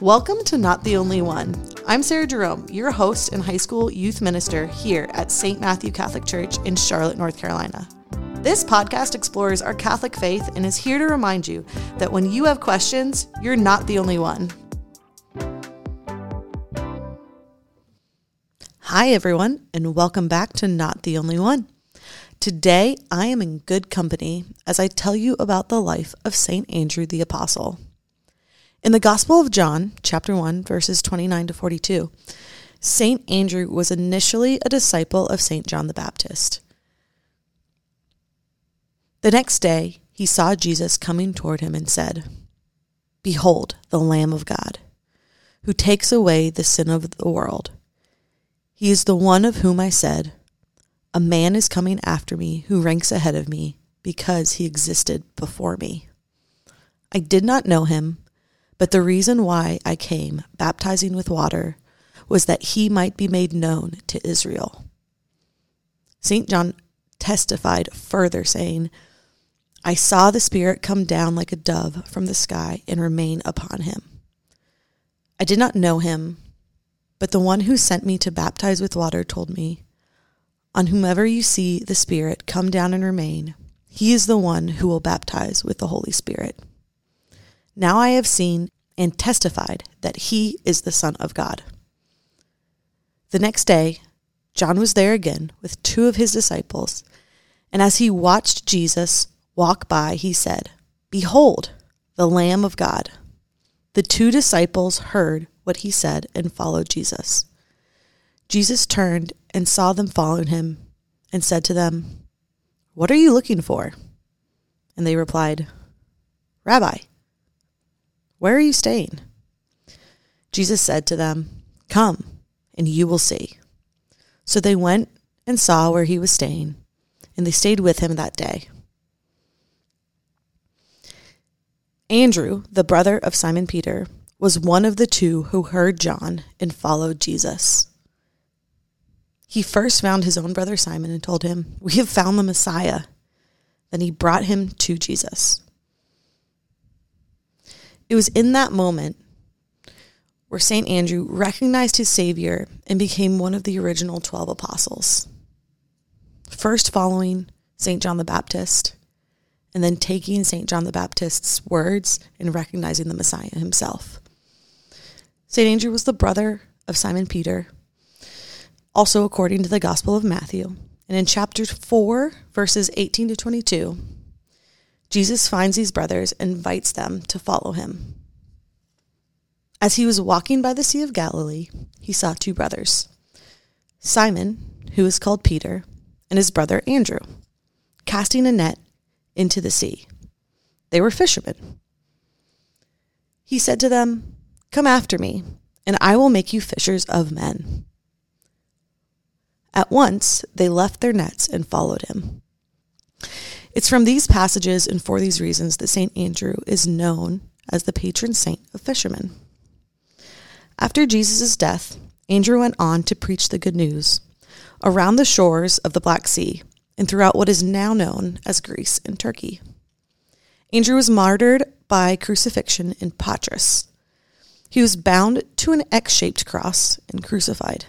Welcome to Not the Only One. I'm Sarah Jerome, your host and high school youth minister here at St. Matthew Catholic Church in Charlotte, North Carolina. This podcast explores our Catholic faith and is here to remind you that when you have questions, you're not the only one. Hi, everyone, and welcome back to Not the Only One. Today, I am in good company as I tell you about the life of St. Andrew the Apostle. In the Gospel of John, chapter 1, verses 29 to 42, St. Andrew was initially a disciple of St. John the Baptist. The next day, he saw Jesus coming toward him and said, Behold, the Lamb of God, who takes away the sin of the world. He is the one of whom I said, A man is coming after me who ranks ahead of me because he existed before me. I did not know him but the reason why I came, baptizing with water, was that he might be made known to Israel. St. John testified further, saying, I saw the Spirit come down like a dove from the sky and remain upon him. I did not know him, but the one who sent me to baptize with water told me, On whomever you see the Spirit come down and remain, he is the one who will baptize with the Holy Spirit. Now I have seen and testified that he is the Son of God. The next day, John was there again with two of his disciples, and as he watched Jesus walk by, he said, Behold, the Lamb of God. The two disciples heard what he said and followed Jesus. Jesus turned and saw them following him and said to them, What are you looking for? And they replied, Rabbi, where are you staying? Jesus said to them, Come, and you will see. So they went and saw where he was staying, and they stayed with him that day. Andrew, the brother of Simon Peter, was one of the two who heard John and followed Jesus. He first found his own brother Simon and told him, We have found the Messiah. Then he brought him to Jesus. It was in that moment where St. Andrew recognized his Savior and became one of the original 12 apostles. First following St. John the Baptist, and then taking St. John the Baptist's words and recognizing the Messiah himself. St. Andrew was the brother of Simon Peter, also according to the Gospel of Matthew. And in chapter 4, verses 18 to 22, Jesus finds these brothers and invites them to follow him. As he was walking by the Sea of Galilee, he saw two brothers Simon, who is called Peter, and his brother Andrew, casting a net into the sea. They were fishermen. He said to them, Come after me, and I will make you fishers of men. At once they left their nets and followed him. It's from these passages and for these reasons that St. Andrew is known as the patron saint of fishermen. After Jesus' death, Andrew went on to preach the good news around the shores of the Black Sea and throughout what is now known as Greece and Turkey. Andrew was martyred by crucifixion in Patras. He was bound to an X shaped cross and crucified.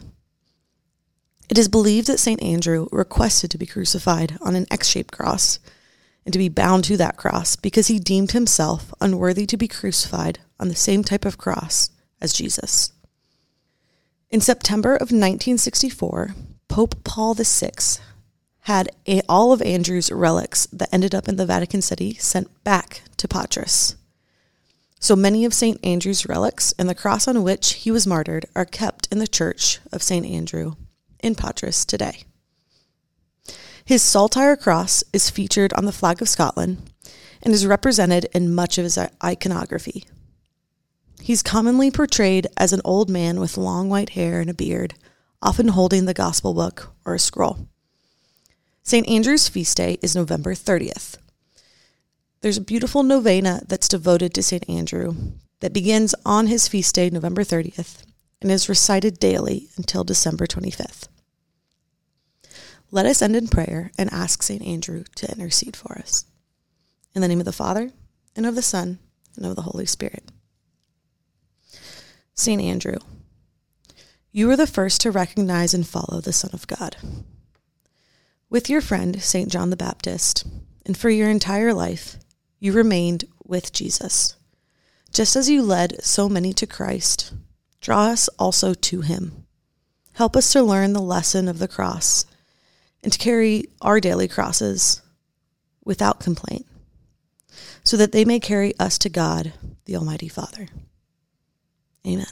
It is believed that St. Andrew requested to be crucified on an X shaped cross and to be bound to that cross because he deemed himself unworthy to be crucified on the same type of cross as Jesus. In September of 1964, Pope Paul VI had a, all of Andrew's relics that ended up in the Vatican City sent back to Patras. So many of St. Andrew's relics and the cross on which he was martyred are kept in the Church of St. Andrew in Patras today. His saltire cross is featured on the flag of Scotland and is represented in much of his iconography. He's commonly portrayed as an old man with long white hair and a beard, often holding the gospel book or a scroll. St. Andrew's feast day is November 30th. There's a beautiful novena that's devoted to St. Andrew that begins on his feast day, November 30th, and is recited daily until December 25th. let us end in prayer and ask St. Andrew to intercede for us. In the name of the Father, and of the Son, and of the Holy Spirit. St. Andrew, you were the first to recognize and follow the Son of God. With your friend, St. John the Baptist, and for your entire life, you remained with Jesus. Just as you led so many to Christ, draw us also to him. Help us to learn the lesson of the cross and to carry our daily crosses without complaint, so that they may carry us to God, the Almighty Father. Amen.